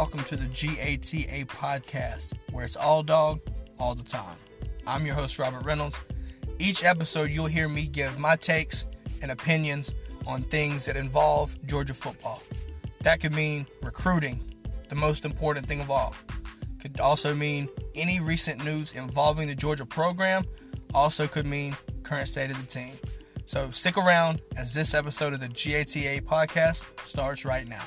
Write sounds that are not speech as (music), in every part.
welcome to the GATA podcast, where it's all dog, all the time. I'm your host, Robert Reynolds. Each episode, you'll hear me give my takes and opinions on things that involve Georgia football. That could mean recruiting, the most important thing of all. Could also mean any recent news involving the Georgia program. Also could mean current state of the team. So stick around as this episode of the GATA podcast starts right now.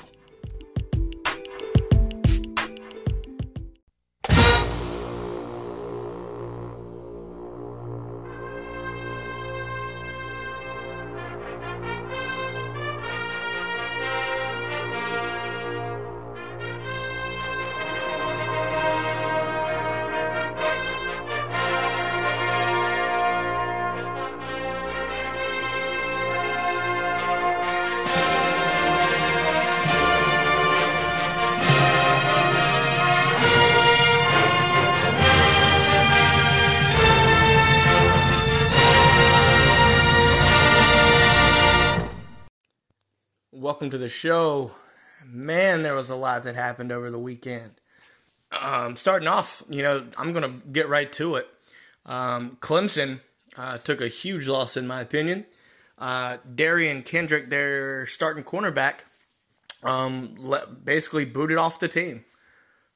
Welcome to the show. Man, there was a lot that happened over the weekend. Um, starting off, you know, I'm going to get right to it. Um, Clemson uh, took a huge loss, in my opinion. Uh, Derion Kendrick, their starting cornerback, um, basically booted off the team.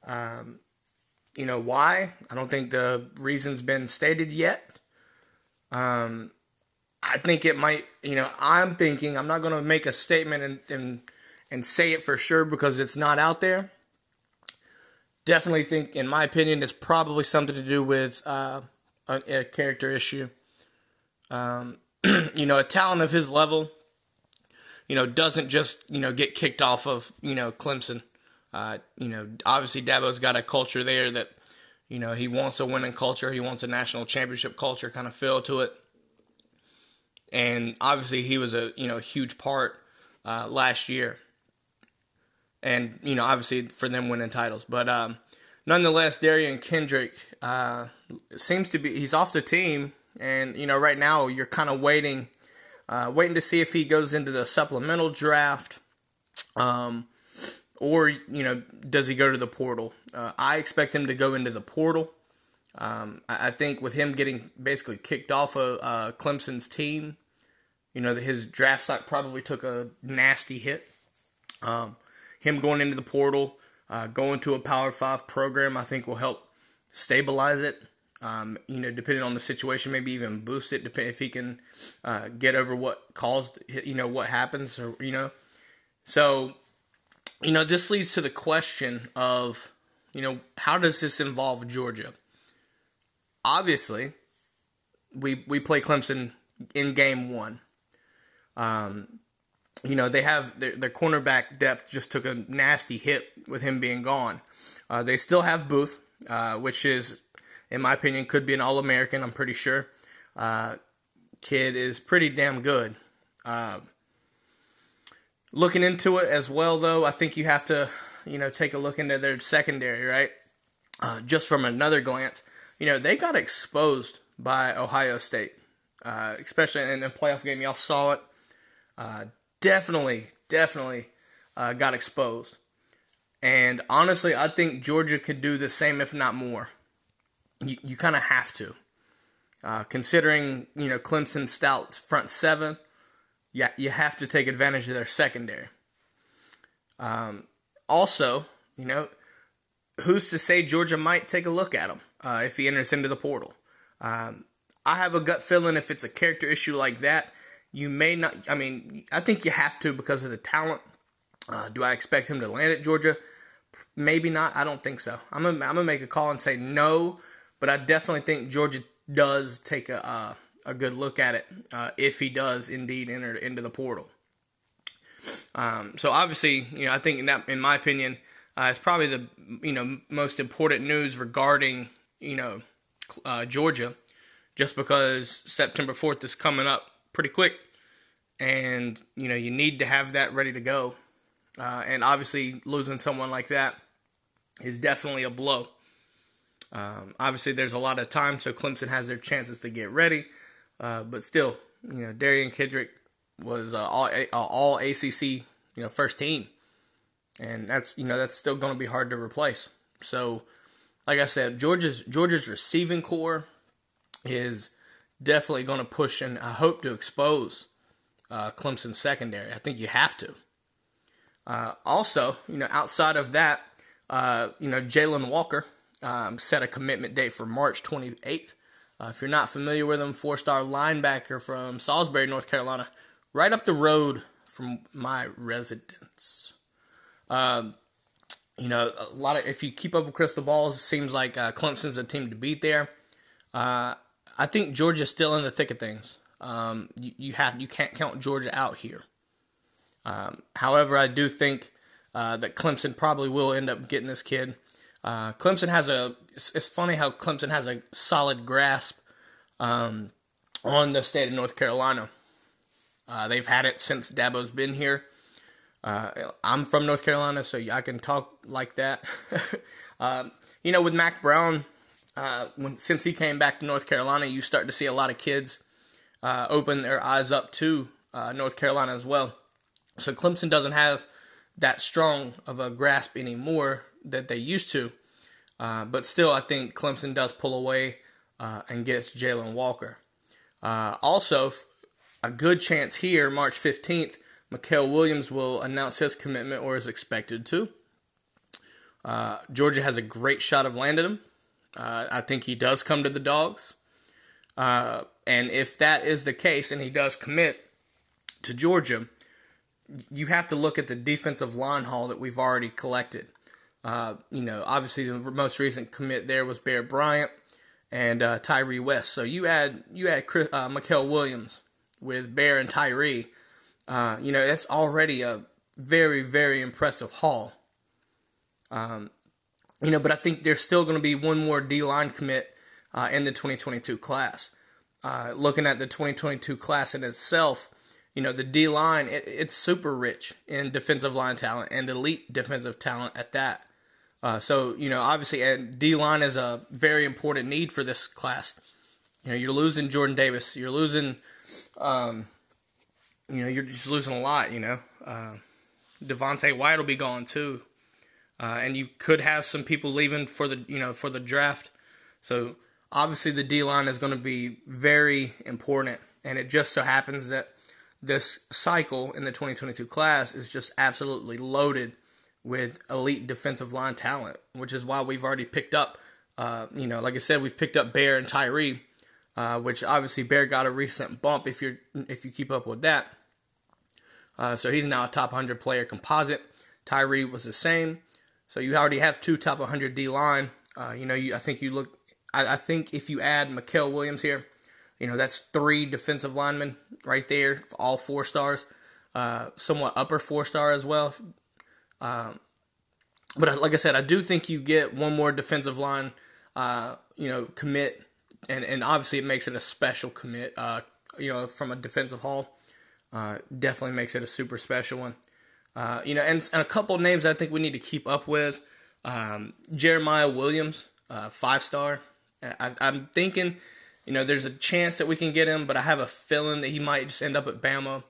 Um, you know why? I don't think the reason's been stated yet. Um, I think it might, you know, I'm thinking, I'm not going to make a statement and, and, and say it for sure because it's not out there. Definitely think, in my opinion, it's probably something to do with uh, a, a, character issue. Um, (clears throat) you know, a talent of his level, you know, doesn't just, you know, get kicked off of, you know, Clemson. Uh, you know, obviously Dabo's got a culture there that, you know, he wants a winning culture. He wants a national championship culture kind of feel to it and obviously he was a you know huge part uh, last year, and you know obviously for them winning titles. But um, nonetheless, Derion Kendrick uh, seems to be he's off the team, and you know right now you're kind of waiting, uh, waiting to see if he goes into the supplemental draft, um, or you know does he go to the portal? Uh, I expect him to go into the portal. Um, I think with him getting basically kicked off of uh, Clemson's team, you know, his draft stock probably took a nasty hit. Um, him going into the portal, uh, going to a Power Five program, I think will help stabilize it. Um, you know, depending on the situation, maybe even boost it. Depending if he can uh, get over what caused, you know, what happens, or you know. So, you know, this leads to the question of, you know, how does this involve Georgia? Obviously, we we play Clemson in game one. Um, you know they have their, their cornerback depth just took a nasty hit with him being gone. Uh, they still have Booth, uh, which is, in my opinion, could be an All American. I'm pretty sure. Uh, kid is pretty damn good. Uh, looking into it as well, though, I think you have to, you know, take a look into their secondary, right? Uh, just from another glance, you know, they got exposed by Ohio State, uh, especially in the playoff game. Y'all saw it. Uh, definitely, definitely uh, got exposed. And honestly, I think Georgia could do the same, if not more. You, you kind of have to. Uh, considering, you know, Clemson Stout's front seven, yeah, you have to take advantage of their secondary. Um, also, you know, who's to say Georgia might take a look at him uh, if he enters into the portal? Um, I have a gut feeling if it's a character issue like that, you may not. I mean, I think you have to because of the talent. Uh, do I expect him to land at Georgia? Maybe not. I don't think so. I'm gonna, I'm gonna make a call and say no, but I definitely think Georgia does take a uh, a good look at it uh, if he does indeed enter into the portal. Um, so obviously, you know, I think in that, in my opinion, uh, it's probably the you know most important news regarding you know uh, Georgia, just because September fourth is coming up pretty quick, and you know you need to have that ready to go. Uh, and obviously, losing someone like that is definitely a blow. Um, obviously, there's a lot of time, so Clemson has their chances to get ready. Uh, but still, you know, Derion Kendrick was uh, all all ACC, you know, first team and that's you know that's still going to be hard to replace. So, like I said, Georgia's Georgia's receiving corps is definitely going to push and I hope to expose uh, Clemson secondary. I think you have to. Uh, also, you know, outside of that, uh, you know, Jalen Walker um, set a commitment date for March 28th. Uh, if you're not familiar with him, four-star linebacker from Salisbury, North Carolina, right up the road from my residence. Um, you know, a lot of if you keep up with crystal balls, it seems like uh, Clemson's a team to beat there. Uh, I think Georgia's still in the thick of things. Um, you, you, have you can't count Georgia out here. Um, however, I do think uh, that Clemson probably will end up getting this kid. Uh, Clemson has a. It's, it's, funny how Clemson has a solid grasp um, on the state of North Carolina. Uh, they've had it since Dabo's been here. Uh, I'm from North Carolina, so I can talk like that. (laughs) um, you know, with Mack Brown, uh, when since he came back to North Carolina, you start to see a lot of kids uh, open their eyes up to uh, North Carolina as well. So Clemson doesn't have that strong of a grasp anymore that they used to, uh, but still, I think Clemson does pull away uh, and gets Jalen Walker. Also, a good chance here, March 15th, Mykel Williams will announce his commitment or is expected to. Georgia has a great shot of landing him. Uh, I think he does come to the dogs. Uh, and if that is the case and he does commit to Georgia, you have to look at the defensive line haul that we've already collected. Uh, you know, obviously the most recent commit there was Bear Bryant and uh, Tyree West. So you add you add Chris, uh, Williams with Bear and Tyree. Uh, you know, that's already a very very impressive haul. Um, you know, but I think there's still going to be one more D line commit uh, in the 2022 class. Uh, looking at the 2022 class in itself, you know, the D line, it, it's super rich in defensive line talent and elite defensive talent at that. Uh, so, you know, obviously, and D line is a very important need for this class. You know, you're losing Jordan Davis, you're losing, um, you know, you're just losing a lot, you know. Uh, Devonte Wyatt will be gone too uh, and you could have some people leaving for the you know for the draft. So obviously the D line is going to be very important, and it just so happens that this cycle in the 2022 class is just absolutely loaded with elite defensive line talent, which is why we've already picked up. Uh, you know, like I said, we've picked up Bear and Tyree, uh, which obviously Bear got a recent bump if you're if you keep up with that. Uh, so he's now a top 100 player composite. Tyree was the same. So you already have two top 100 D line. Uh, you know, you, I think you look. I, I, think if you add Mykel Williams here, you know that's three defensive linemen right there, all four stars, uh, somewhat upper four star as well. Um, but like I said, I do think you get one more defensive line, uh, you know, commit, and and obviously it makes it a special commit. Uh, you know, from a defensive haul, uh, definitely makes it a super special one. Uh, you know, and, and, a couple names I think we need to keep up with. Um, Jeremiah Williams, uh, five star. I, am thinking, you know, there's a chance that we can get him, but I have a feeling that he might just end up at Bama.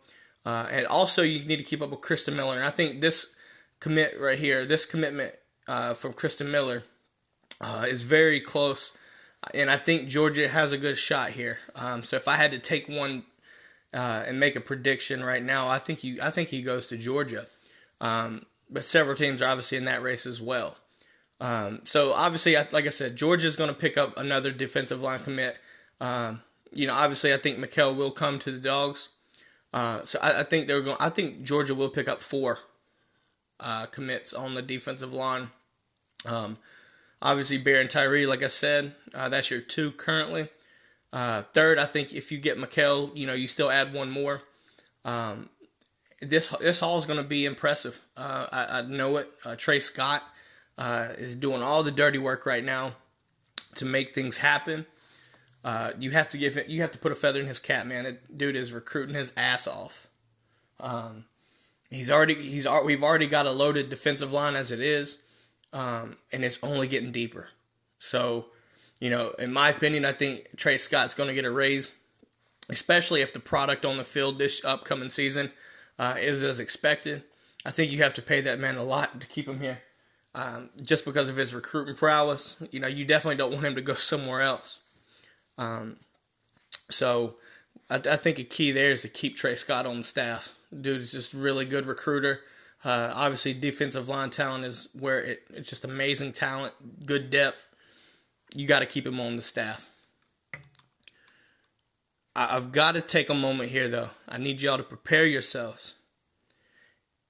Uh, and also, you need to keep up with Christen Miller. And I think this commit right here, this commitment uh, from Christen Miller, is very close. And I think Georgia has a good shot here. Um, so if I had to take one uh, and make a prediction right now, I think you I think he goes to Georgia. Um, but several teams are obviously in that race as well. Um, so obviously, like I said, Georgia is going to pick up another defensive line commit. Um, you know, obviously, I think Mykel will come to the Dogs. Uh, so I, I, think they're going. I think Georgia will pick up four uh, commits on the defensive line. Um, obviously, Bear and Tyree, like I said, uh, that's your two currently. Uh, third, I think if you get Mykel, you know, you still add one more. Um, this this haul is going to be impressive. Uh, I, I, know it. Uh, Tray Scott uh, is doing all the dirty work right now to make things happen. Uh, you have to give it. You have to put a feather in his cap, man. Dude is recruiting his ass off. Um, he's already he's we've already got a loaded defensive line as it is, um, and it's only getting deeper. So, you know, in my opinion, I think Tray Scott's going to get a raise, especially if the product on the field this upcoming season uh, is as expected. I think you have to pay that man a lot to keep him here. Um, just because of his recruiting prowess, you know, you definitely don't want him to go somewhere else. Um, so I, I, think a key there is to keep Tray Scott on the staff. Dude's just really good recruiter. Uh, obviously, defensive line talent is where it, it's just amazing talent, good depth. You got to keep him on the staff. I've got to take a moment here, though. I need y'all to prepare yourselves.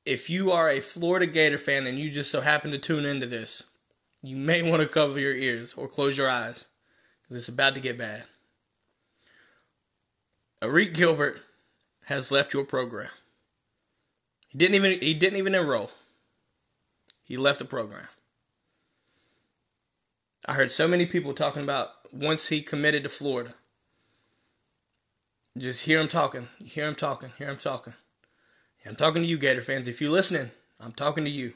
If you are a Florida Gator fan and you just so happen to tune into this, you may want to cover your ears or close your eyes because it's about to get bad. Arik Gilbert has left your program. He didn't even he didn't even enroll. He left the program. I heard so many people talking about once he committed to Florida. Just hear him talking, hear him talking, hear him talking. I'm talking to you, Gator fans. If you're listening, I'm talking to you.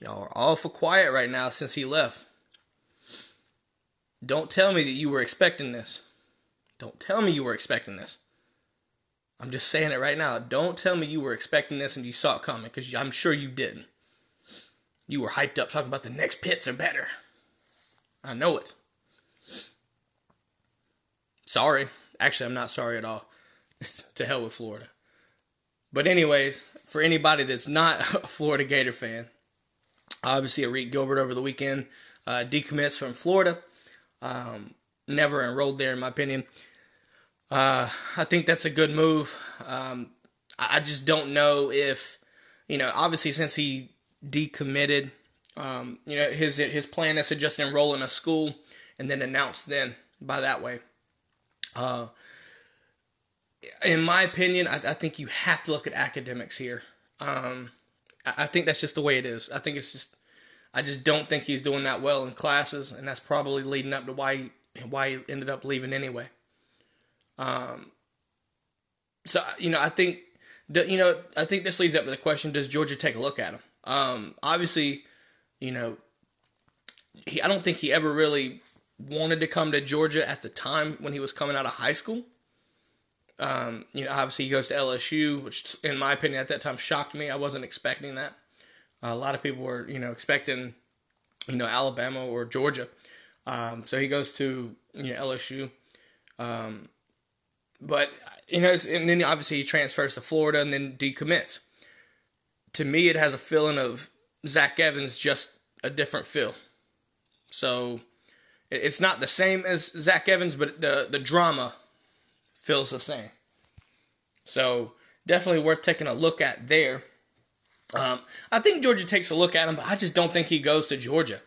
Y'all are for quiet right now since he left. Don't tell me that you were expecting this. Don't tell me you were expecting this. I'm just saying it right now. Don't tell me you were expecting this and you saw it coming because I'm sure you didn't. You were hyped up talking about the next Pitts are better. I know it. Sorry. Actually, I'm not sorry at all. (laughs) to hell with Florida. But, anyways, for anybody that's not (laughs) a Florida Gator fan, obviously, Arik Gilbert over the weekend uh, decommits from Florida. Um, never enrolled there, in my opinion. Uh, I think that's a good move. Um, I just don't know if, you know, obviously since he decommitted, um, you know, his his plan is to just enroll in a school and then announce then by that way. Uh, in my opinion, I, I, think you have to look at academics here. Um, I, I think that's just the way it is. I think it's just, I just don't think he's doing that well in classes, and that's probably leading up to why he, why he ended up leaving anyway. Um, so you know, I think you know, I think this leads up to the question: Does Georgia take a look at him? Um, obviously, you know, he, I don't think he ever really wanted to come to Georgia at the time when he was coming out of high school. Um, you know, obviously he goes to LSU, which, in my opinion, at that time shocked me. I wasn't expecting that. Uh, a lot of people were, you know, expecting, you know, Alabama or Georgia. Um, so he goes to you know LSU. Um, but you know, and then obviously he transfers to Florida and then decommits. To me, it has a feeling of Zach Evans, just a different feel. So it's not the same as Zach Evans, but the the drama feels the same. So definitely worth taking a look at there. Um, I think Georgia takes a look at him, but I just don't think he goes to Georgia.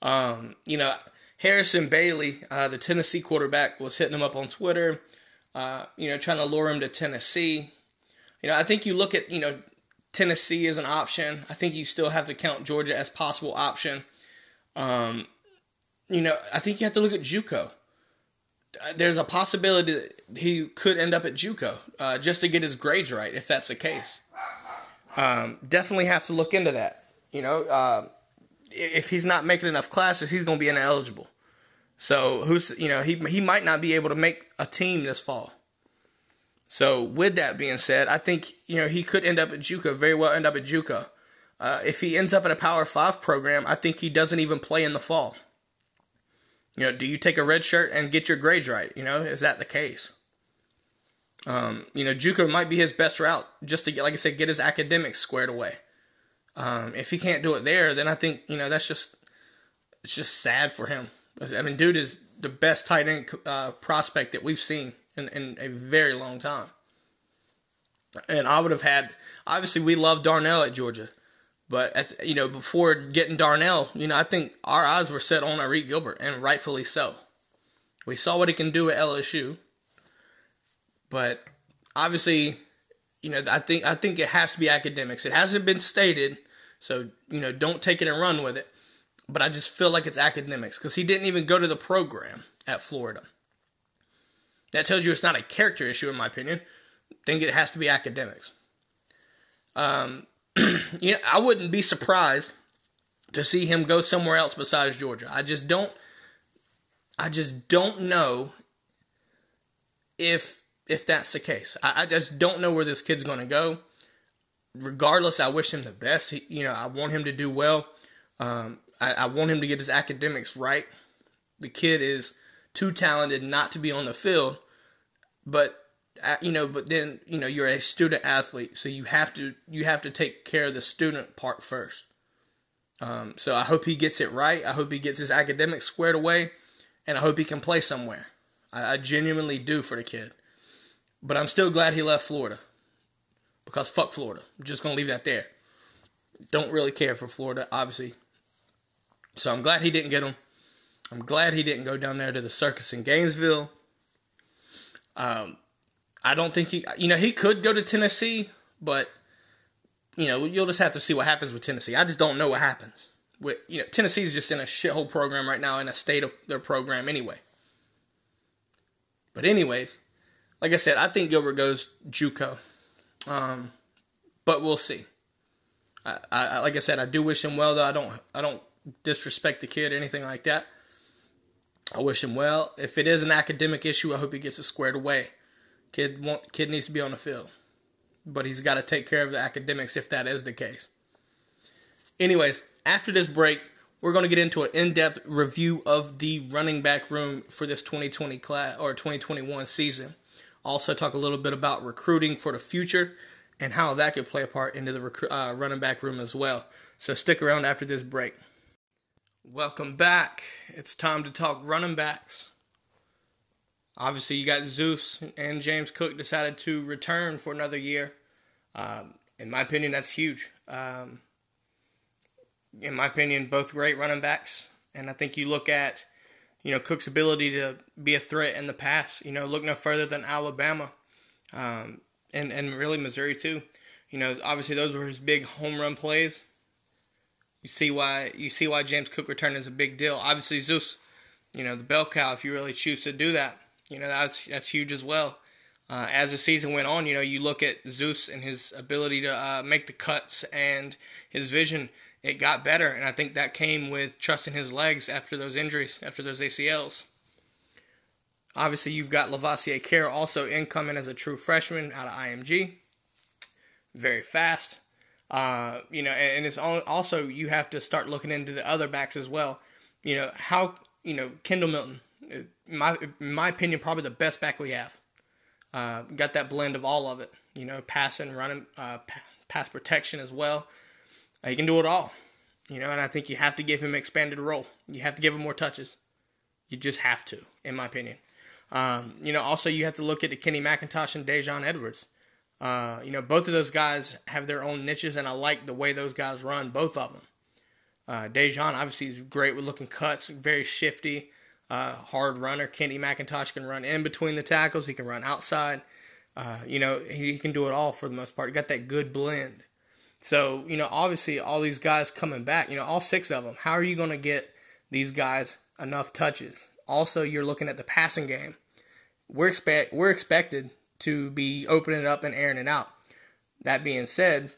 Um, you know, Harrison Bailey, uh, the Tennessee quarterback, was hitting him up on Twitter uh, you know, trying to lure him to Tennessee. You know, I think you look at, you know, Tennessee as an option. I think you still have to count Georgia as possible option. Um, you know, I think you have to look at JUCO. Uh, there's a possibility that he could end up at JUCO uh, just to get his grades right, if that's the case. Um, definitely have to look into that. You know, uh, if he's not making enough classes, he's going to be ineligible. So who's you know he he might not be able to make a team this fall. So with that being said, I think you know he could end up at JUCO. Very well end up at JUCO. Uh, if he ends up at a Power Five program, I think he doesn't even play in the fall. You know, do you take a red shirt and get your grades right? You know, is that the case? Um, you know, JUCO might be his best route just to get, like I said, get his academics squared away. Um, if he can't do it there, then I think you know that's just it's just sad for him. I mean, dude is the best tight end uh, prospect that we've seen in, in a very long time. And I would have had, obviously, we love Darnell at Georgia. But, at, you know, before getting Darnell, you know, I think our eyes were set on Arik Gilbert, and rightfully so. We saw what he can do at LSU. But obviously, you know, I think I think it has to be academics. It hasn't been stated, so you know, don't take it and run with it but I just feel like it's academics because he didn't even go to the program at Florida. That tells you it's not a character issue, in my opinion. Think it has to be academics. Um, (clears throat) you know, I wouldn't be surprised to see him go somewhere else besides Georgia. I just don't. I just don't know if if that's the case. I, I just don't know where this kid's going to go. regardless, I wish him the best. He, you know, I want him to do well. Um, I, I want him to get his academics right. The kid is too talented not to be on the field, but uh, you know, but then you know you're a student athlete, so you have to you have to take care of the student part first. Um, so I hope he gets it right. I hope he gets his academics squared away, and I hope he can play somewhere. I, I genuinely do for the kid. But I'm still glad he left Florida because fuck Florida. I'm just gonna leave that there. Don't really care for Florida, obviously. So I'm glad he didn't get him. I'm glad he didn't go down there to the circus in Gainesville. Um, I don't think he, you know, he could go to Tennessee, but you know, you'll just have to see what happens with Tennessee. I just don't know what happens. With you know, Tennessee's just in a shithole program right now, in a state of their program anyway. But anyways, like I said, I think Gilbert goes JUCO, um, but we'll see. I, I, like I said, I do wish him well. Though I don't, I don't disrespect the kid or anything like that. I wish him well. If it is an academic issue, I hope he gets it squared away. Kid want, kid needs to be on the field, but he's got to take care of the academics if that is the case. Anyways, after this break, we're going to get into an in-depth review of the running back room for this 2020 class or 2021 season. Also, talk a little bit about recruiting for the future and how that could play a part into the recru- uh, running back room as well. So stick around after this break. Welcome back. It's time to talk running backs. Obviously, you got Zeus and James Cook decided to return for another year. Um, in my opinion, that's huge. Um, in my opinion, both great running backs. And I think you look at, you know, Cook's ability to be a threat in the pass. You know, look no further than Alabama, um, and and really Missouri too. You know, obviously those were his big home run plays. You see why you see why James Cook return is a big deal. Obviously Zeus, you know, the bell cow. If you really choose to do that, you know that's that's huge as well. Uh, as the season went on, you know, you look at Zeus and his ability to uh, make the cuts and his vision, it got better. And I think that came with trusting his legs after those injuries, after those ACLs. Obviously, you've got Lovasea Carroll also incoming as a true freshman out of IMG. Very fast. Uh, you know, and, it's also, you have to start looking into the other backs as well. You know, how, you know, Kendall Milton, my, in my opinion, probably the best back we have. Uh, got that blend of all of it, you know, passing, running, uh, pass protection as well. Uh, he can do it all, you know, and I think you have to give him expanded role. You have to give him more touches. You just have to, in my opinion. Um, you know, also you have to look at the Kenny McIntosh and Daijun Edwards. Uh, you know, both of those guys have their own niches, and I like the way those guys run, both of them. Uh, Daijun obviously is great with looking cuts, very shifty uh, hard runner. Kenny McIntosh can run in between the tackles. He can run outside. Uh, you know, he, he, can do it all for the most part. He got that good blend. So, you know, obviously all these guys coming back, you know, all six of them, how are you going to get these guys enough touches? Also, you're looking at the passing game. We're expect we're expected to be opening it up and airing it out. That being said,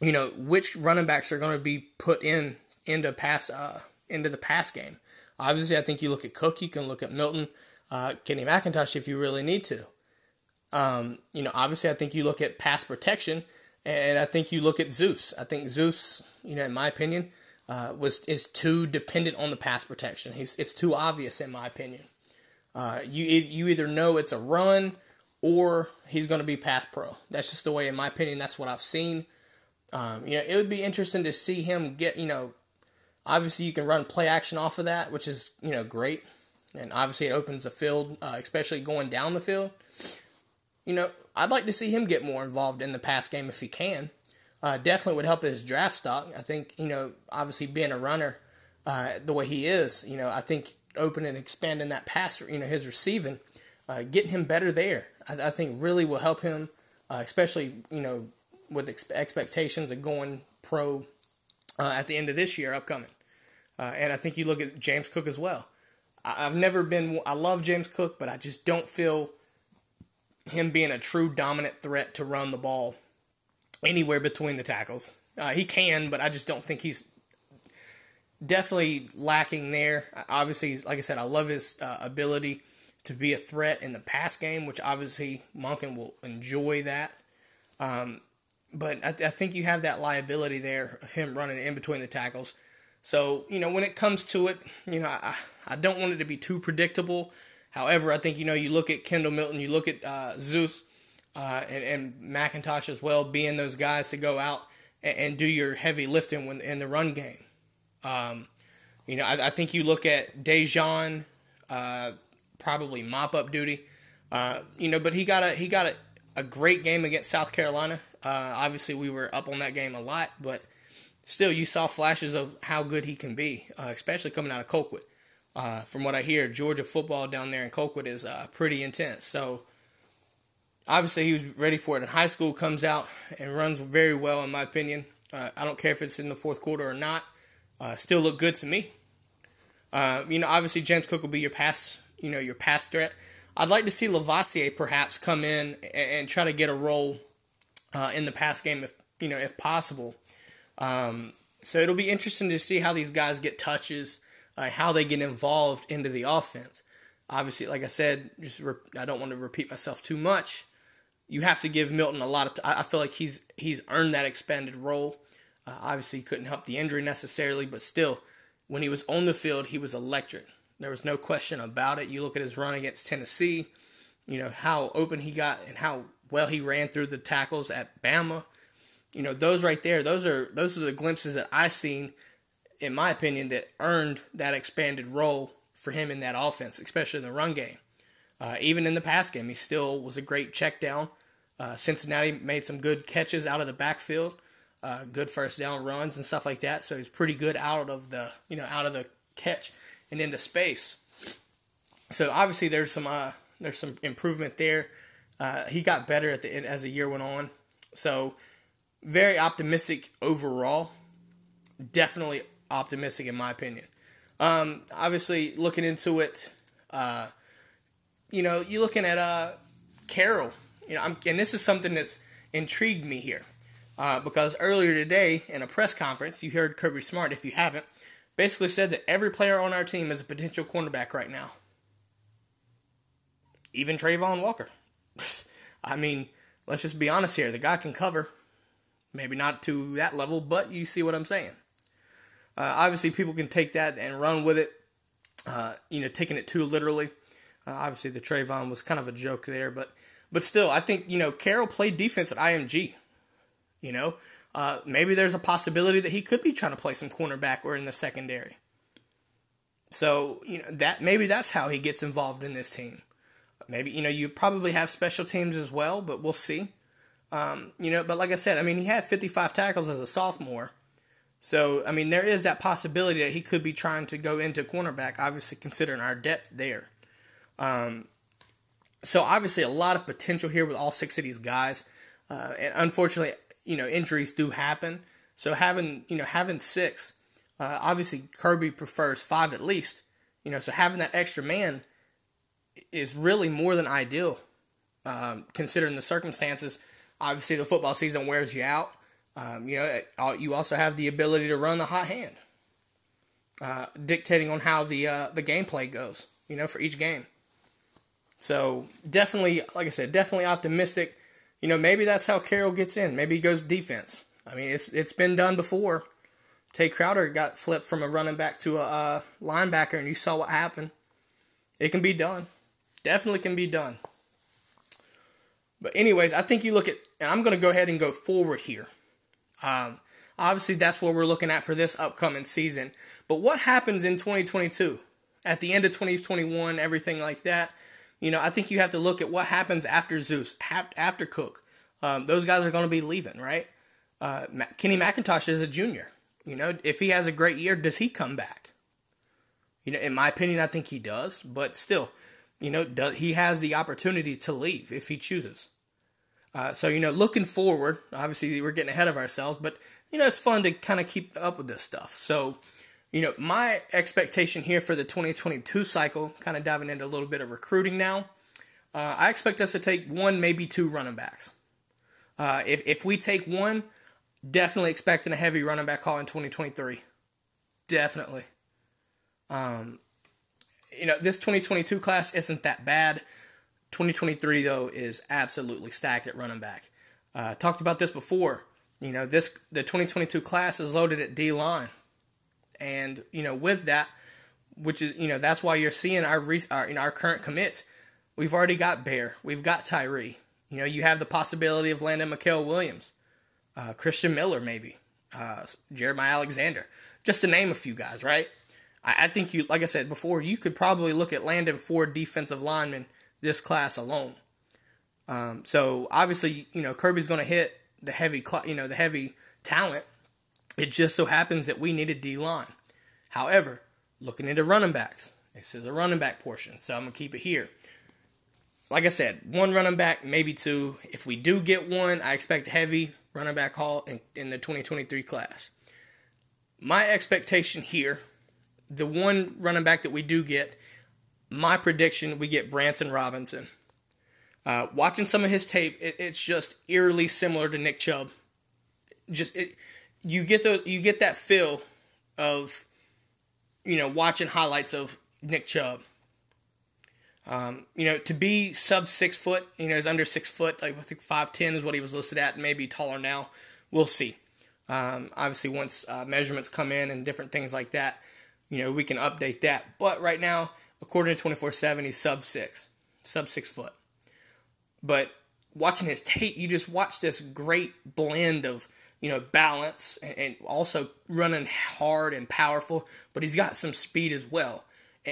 you know, which running backs are going to be put in into pass uh, into the pass game? Obviously, I think you look at Cook, you can look at Milton, uh, Kenny McIntosh if you really need to. Um, you know, obviously, I think you look at pass protection, and I think you look at Zeus. I think Zeus, you know, in my opinion, uh, was is too dependent on the pass protection. He's it's too obvious, in my opinion. Uh, you you either know it's a run or he's going to be pass pro. That's just the way, in my opinion, that's what I've seen. Um, you know, it would be interesting to see him get you know Obviously, you can run play action off of that, which is you know great, and obviously it opens the field, uh, especially going down the field. You know, I'd like to see him get more involved in the pass game if he can. Uh, definitely would help his draft stock. I think you know, obviously being a runner uh, the way he is, you know, I think opening and expanding that pass, you know, his receiving, uh, getting him better there, I, I, think really will help him, uh, especially you know with ex- expectations of going pro uh, at the end of this year, upcoming. Uh, and I think you look at James Cook as well. I, have never been, I love James Cook, but I just don't feel him being a true dominant threat to run the ball anywhere between the tackles. Uh, he can, but I just don't think he's definitely lacking there. Obviously, like I said, I love his uh, ability to be a threat in the pass game, which obviously Monken will enjoy that. Um, but I, I think you have that liability there of him running in between the tackles. So, you know, when it comes to it, you know, I, I don't want it to be too predictable. However, I think, you know, you look at Kendall Milton, you look at uh, Zeus uh, and, and McIntosh as well, being those guys to go out and, and do your heavy lifting when in the run game. Um, you know, I, I, think you look at Daijun, uh, probably mop up duty. Uh, you know, but he got a he got a, a great game against South Carolina. Uh, obviously, we were up on that game a lot, but still, you saw flashes of how good he can be, uh, especially coming out of Colquitt. Uh, from what I hear, Georgia football down there in Colquitt is uh, pretty intense. So, obviously, he was ready for it in high school. Comes out and runs very well, in my opinion. Uh, I don't care if it's in the fourth quarter or not. Still look good to me. You know, obviously, James Cook will be your pass. You know, your pass threat. I'd like to see Lovasea perhaps come in and, try to get a role in the pass game, if you know, if possible. Um, so it'll be interesting to see how these guys get touches, uh, how they get involved into the offense. Obviously, like I said, just re- I don't want to repeat myself too much. You have to give Milton a lot of. T- I feel like he's he's earned that expanded role. Uh, obviously, he couldn't help the injury necessarily, but still, when he was on the field, he was electric. There was no question about it. You look at his run against Tennessee, you know how open he got and how well he ran through the tackles at Bama you know, those right there, those are those are the glimpses that I seen, in my opinion, that earned that expanded role for him in that offense, especially in the run game. Uh, even in the pass game, he still was a great check down. Uh, Cincinnati made some good catches out of the backfield, uh, good first down runs and stuff like that. So he's pretty good out of the you know out of the catch and into space. So obviously there's some uh, there's some improvement there. Uh, he got better at the end as the year went on. So very optimistic overall. Definitely optimistic in my opinion. Um, obviously, looking into it, uh, you know, you're looking at uh, Carroll. You know, I'm, and this is something that's intrigued me here uh, because earlier today in a press conference, you heard Kirby Smart. If you haven't, basically said that every player on our team is a potential cornerback right now. Even Travon Walker. (laughs) I mean, let's just be honest here. The guy can cover. Maybe not to that level, but you see what I'm saying. Uh, obviously, people can take that and run with it, uh, you know, taking it too literally. Uh, obviously, the Travon was kind of a joke there, but but still, I think you know Carroll played defense at IMG. You know, uh, maybe there's a possibility that he could be trying to play some cornerback or in the secondary. So you know that maybe that's how he gets involved in this team. Maybe you know you probably have special teams as well, but we'll see. Um, you know, but like I said, I mean, he had 55 tackles as a sophomore. So, I mean, there is that possibility that he could be trying to go into cornerback, obviously, considering our depth there. Um, so, obviously, a lot of potential here with all six of these guys. Uh, and unfortunately, you know, injuries do happen. So, having, you know, having six, uh, obviously, Kirby prefers five at least. You know, so having that extra man is really more than ideal, um, considering the circumstances Obviously, the football season wears you out. Um, you know, you also have the ability to run the hot hand, uh, dictating on how the uh, the gameplay goes. You know, for each game. So definitely, like I said, definitely optimistic. You know, maybe that's how Carroll gets in. Maybe he goes defense. I mean, it's it's been done before. Tae Crowder got flipped from a running back to a linebacker, and you saw what happened. It can be done. Definitely can be done. But anyways, I think you look at, and I'm going to go ahead and go forward here. Um, obviously, that's what we're looking at for this upcoming season. But what happens in 2022? At the end of 2021, everything like that. You know, I think you have to look at what happens after Zeus, after Cook. Um, those guys are going to be leaving, right? Uh, Kenny McIntosh is a junior. You know, if he has a great year, does he come back? You know, in my opinion, I think he does. But still, you know, does, he has the opportunity to leave if he chooses. Uh, so, you know, looking forward, obviously we're getting ahead of ourselves, but, you know, it's fun to kind of keep up with this stuff. So, you know, my expectation here for the 2022 cycle, kind of diving into a little bit of recruiting now, uh, I expect us to take one, maybe two running backs. Uh, if, if we take one, definitely expecting a heavy running back call in 2023. Definitely. Um, you know, this 2022 class isn't that bad. 2023 though is absolutely stacked at running back. Uh, talked about this before. You know, this the 2022 class is loaded at D line, and you know with that, which is you know that's why you're seeing our our in our current commits. We've already got Bear, we've got Tyree. You know, you have the possibility of landing Mykel Williams, uh, Christen Miller, maybe uh, Jeremiah Alexander, just to name a few guys, right? I, I think you, like I said before, you could probably look at landing four defensive linemen this class alone. Um, so obviously, you know, Kirby's going to hit the heavy, you know, the heavy talent. It just so happens that we need a D line. However, looking into running backs, this is a running back portion, so I'm gonna keep it here. Like I said, one running back, maybe two. If we do get one, I expect heavy running back haul in, in the 2023 class. My expectation here, the one running back that we do get, my prediction, we get Branson Robinson. Uh, watching some of his tape, it, it's just eerily similar to Nick Chubb. Just it, you get the you get that feel of you know watching highlights of Nick Chubb. Um, you know, to be sub six foot, you know, is under six foot. Like I think five ten is what he was listed at. Maybe taller now. We'll see. Um, obviously, once uh, measurements come in and different things like that, you know, we can update that. But right now, according to twenty four seven, he's sub six, sub six foot. But watching his tape, you just watch this great blend of you know balance and also running hard and powerful. But he's got some speed as well.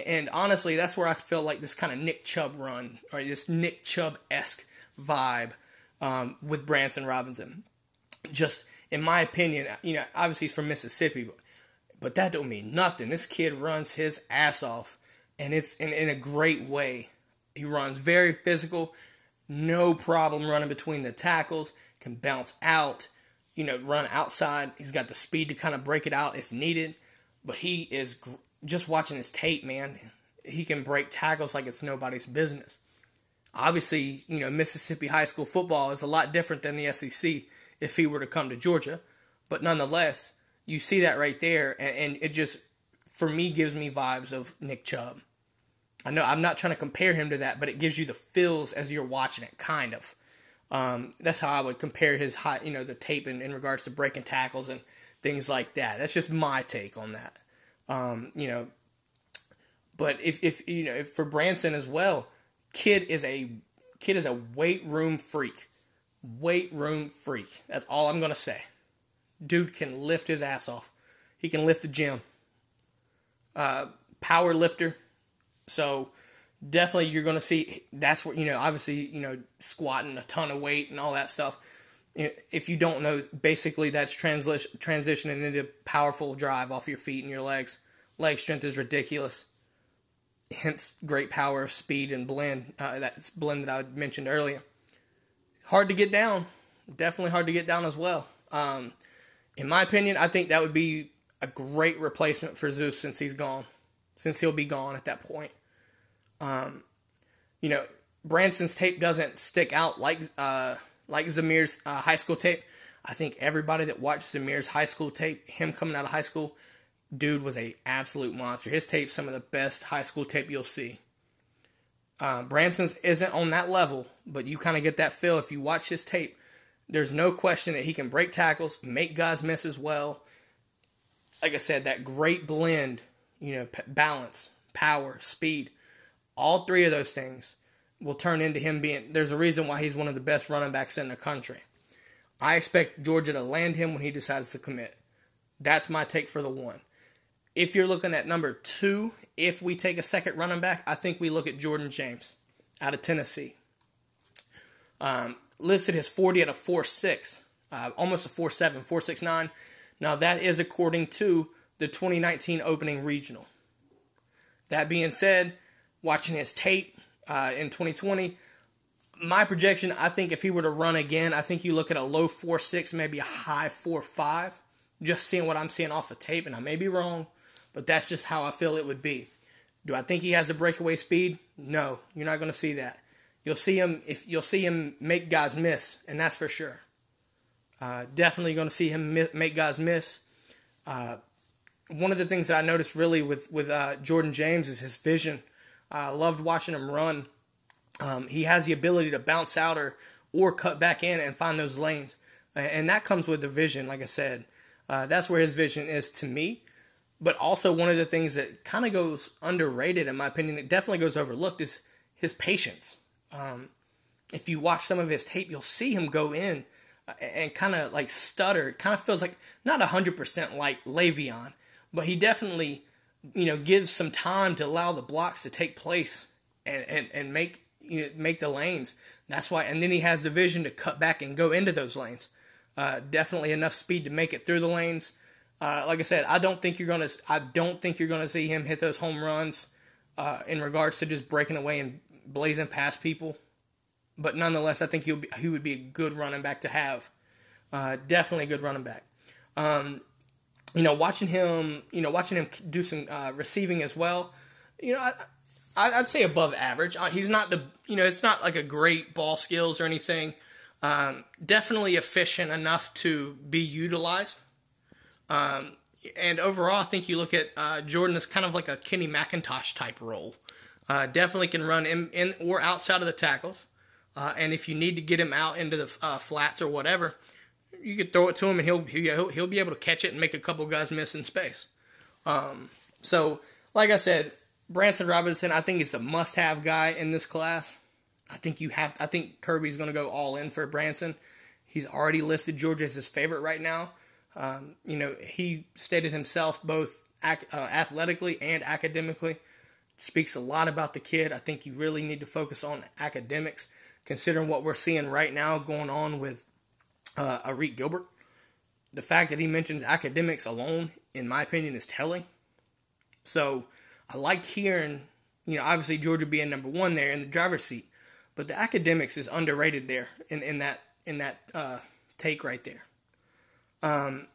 And honestly, that's where I feel like this kind of Nick Chubb run or this Nick Chubb esque vibe um, with Branson Robinson. Just in my opinion, you know, obviously he's from Mississippi, but but that don't mean nothing. This kid runs his ass off, and it's in, in a great way. He runs very physical, no problem running between the tackles, can bounce out, you know, run outside. He's got the speed to kind of break it out if needed. But he is just watching his tape, man. He can break tackles like it's nobody's business. Obviously, you know, Mississippi high school football is a lot different than the SEC if he were to come to Georgia. But nonetheless, you see that right there, and, and it just, for me, gives me vibes of Nick Chubb. I know I'm not trying to compare him to that, but it gives you the feels as you're watching it, kind of. Um, that's how I would compare his high, you know, the tape in, in regards to breaking tackles and things like that. That's just my take on that. Um, you know, but if, if you know, if for Branson as well, kid is a kid is a weight room freak, weight room freak. That's all I'm gonna say. Dude can lift his ass off. He can lift the gym. Uh, power lifter so definitely you're going to see that's what you know obviously you know squatting a ton of weight and all that stuff. If you don't know basically that's transition transitioning into powerful drive off your feet and your legs. Leg strength is ridiculous. Hence great power of speed and blend uh, that blend that i mentioned earlier. Hard to get down. Definitely hard to get down as well. Um, in my opinion i think that would be a great replacement for zeus since he's gone since he'll be gone at that point um, you know, Branson's tape doesn't stick out like uh, like Zamir's uh, high school tape. I think everybody that watched Zamir's high school tape, him coming out of high school, dude was a absolute monster. His tape, some of the best high school tape you'll see. Uh, Branson's isn't on that level, but you kind of get that feel if you watch his tape. There's no question that he can break tackles, make guys miss as well. Like I said, that great blend, you know, p- balance, power, speed all three of those things will turn into him being. There's a reason why he's one of the best running backs in the country. I expect Georgia to land him when he decides to commit. That's my take for the one. If you're looking at number two, if we take a second running back, I think we look at Jordan James out of Tennessee. Um, listed his 40 at a 4.6, uh, almost a 4.7, 4.69. Now, that is according to the 2019 opening regional. That being said, watching his tape uh, in 2020. My projection, I think if he were to run again, I think you look at a low four six, maybe a high four five. Just seeing what I'm seeing off the tape, and I may be wrong, but that's just how I feel it would be. Do I think he has the breakaway speed? No, you're not going to see that. You'll see him if you'll see him make guys miss, and that's for sure. Uh, definitely going to see him make guys miss. Uh, one of the things that I noticed really with with uh, Jordan James is his vision. I loved watching him run. Um, he has the ability to bounce out or or cut back in and find those lanes. And that comes with the vision, like I said. Uh, that's where his vision is to me. But also, one of the things that kind of goes underrated, in my opinion, it definitely goes overlooked, is his patience. Um, if you watch some of his tape, you'll see him go in uh, and kind of like stutter. It kind of feels like not 100% like Le'Veon, but he definitely, you know, gives some time to allow the blocks to take place and, and, and make you know, make the lanes. That's why, and then he has the vision to cut back and go into those lanes. Uh, definitely enough speed to make it through the lanes. Uh, like I said, I don't think you're gonna. I don't think you're gonna see him hit those home runs uh, in regards to just breaking away and blazing past people. But nonetheless, I think he'll be, he would be a good running back to have. Uh, definitely a good running back. Um, you know, watching him, you know, watching him do some uh, receiving as well. You know, I, I'd say above average. Uh, he's not the, you know, it's not like a great ball skills or anything. Um, definitely efficient enough to be utilized. Um, and overall, I think you look at uh, Jordan as kind of like a Kenny McIntosh type role. Uh, definitely can run in, in or outside of the tackles. Uh, and if you need to get him out into the uh, flats or whatever, you could throw it to him and he'll, he'll he'll be able to catch it and make a couple guys miss in space. Um, so, like I said, Branson Robinson, I think he's a must-have guy in this class. I think you have. I think Kirby's going to go all in for Branson. He's already listed Georgia as his favorite right now. Um, you know, he stated himself both ac- uh, athletically and academically. Speaks a lot about the kid. I think you really need to focus on academics, considering what we're seeing right now going on with uh, Arik Gilbert. The fact that he mentions academics alone, in my opinion, is telling. So I like hearing, you know, obviously Georgia being number one there in the driver's seat, but the academics is underrated there in, in that in that uh, take right there. Um,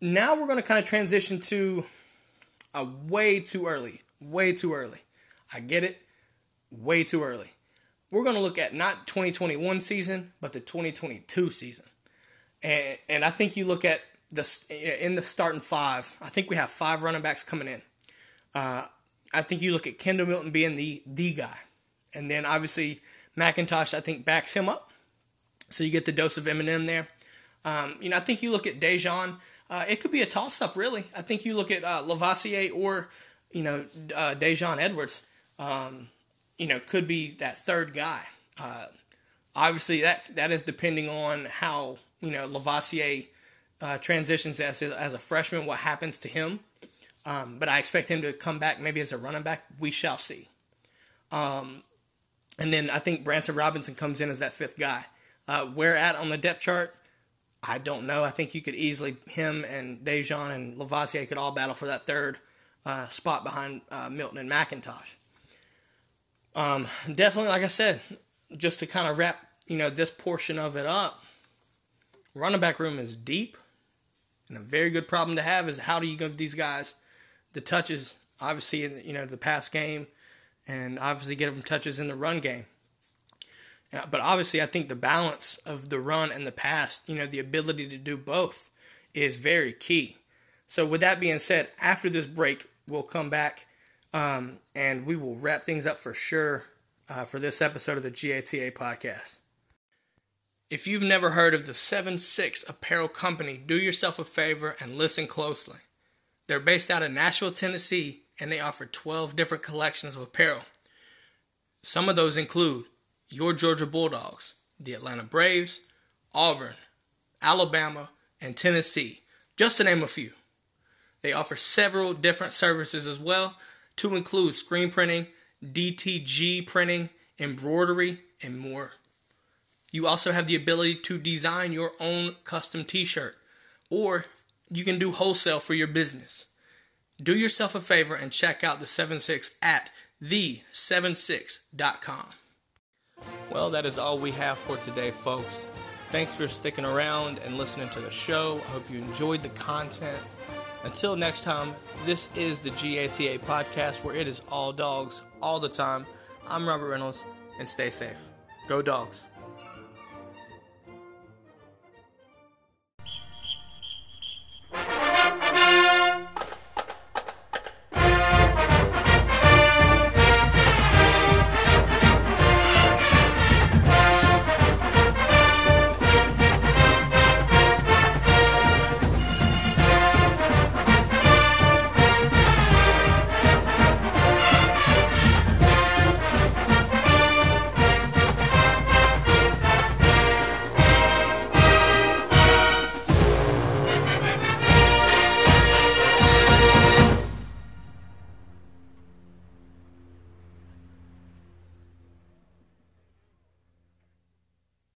now we're going to kind of transition to a way too early, way too early. I get it, way too early. We're going to look at not 2021 season, but the 2022 season. And and I think you look at the in the starting five. I think we have five running backs coming in. Uh, I think you look at Kendall Milton being the the guy, and then obviously McIntosh I think backs him up. So you get the dose of Eminem there. Um, you know I think you look at Daijun. Uh, it could be a toss up really. I think you look at uh, Lovasea or you know uh, Daijun Edwards. Um, you know could be that third guy. Uh, obviously that that is depending on how you know Lovasea uh, transitions as as a freshman. What happens to him? Um, but I expect him to come back maybe as a running back. We shall see. Um, and then I think Branson Robinson comes in as that fifth guy. Uh, where at on the depth chart? I don't know. I think you could easily him and Daijun and Lovasea could all battle for that third uh, spot behind uh, Milton and McIntosh. Um, definitely, like I said, just to kind of wrap you know this portion of it up, running back room is deep, and a very good problem to have is how do you give these guys the touches, obviously, in you know the pass game, and obviously get them touches in the run game. Yeah, but obviously, I think the balance of the run and the pass, you know, the ability to do both, is very key. So, with that being said, after this break, we'll come back um, and we will wrap things up for sure uh, for this episode of the GATA podcast. If you've never heard of the 7 6 Apparel Company, do yourself a favor and listen closely. They're based out of Nashville, Tennessee, and they offer 12 different collections of apparel. Some of those include your Georgia Bulldogs, the Atlanta Braves, Auburn, Alabama, and Tennessee, just to name a few. They offer several different services as well, to include screen printing, DTG printing, embroidery, and more. You also have the ability to design your own custom t shirt, or you can do wholesale for your business. Do yourself a favor and check out the 76 at the76.com. Well, that is all we have for today, folks. Thanks for sticking around and listening to the show. I hope you enjoyed the content. Until next time, this is the GATA podcast where it is all dogs all the time. I'm Robert Reynolds, and stay safe. Go, dogs.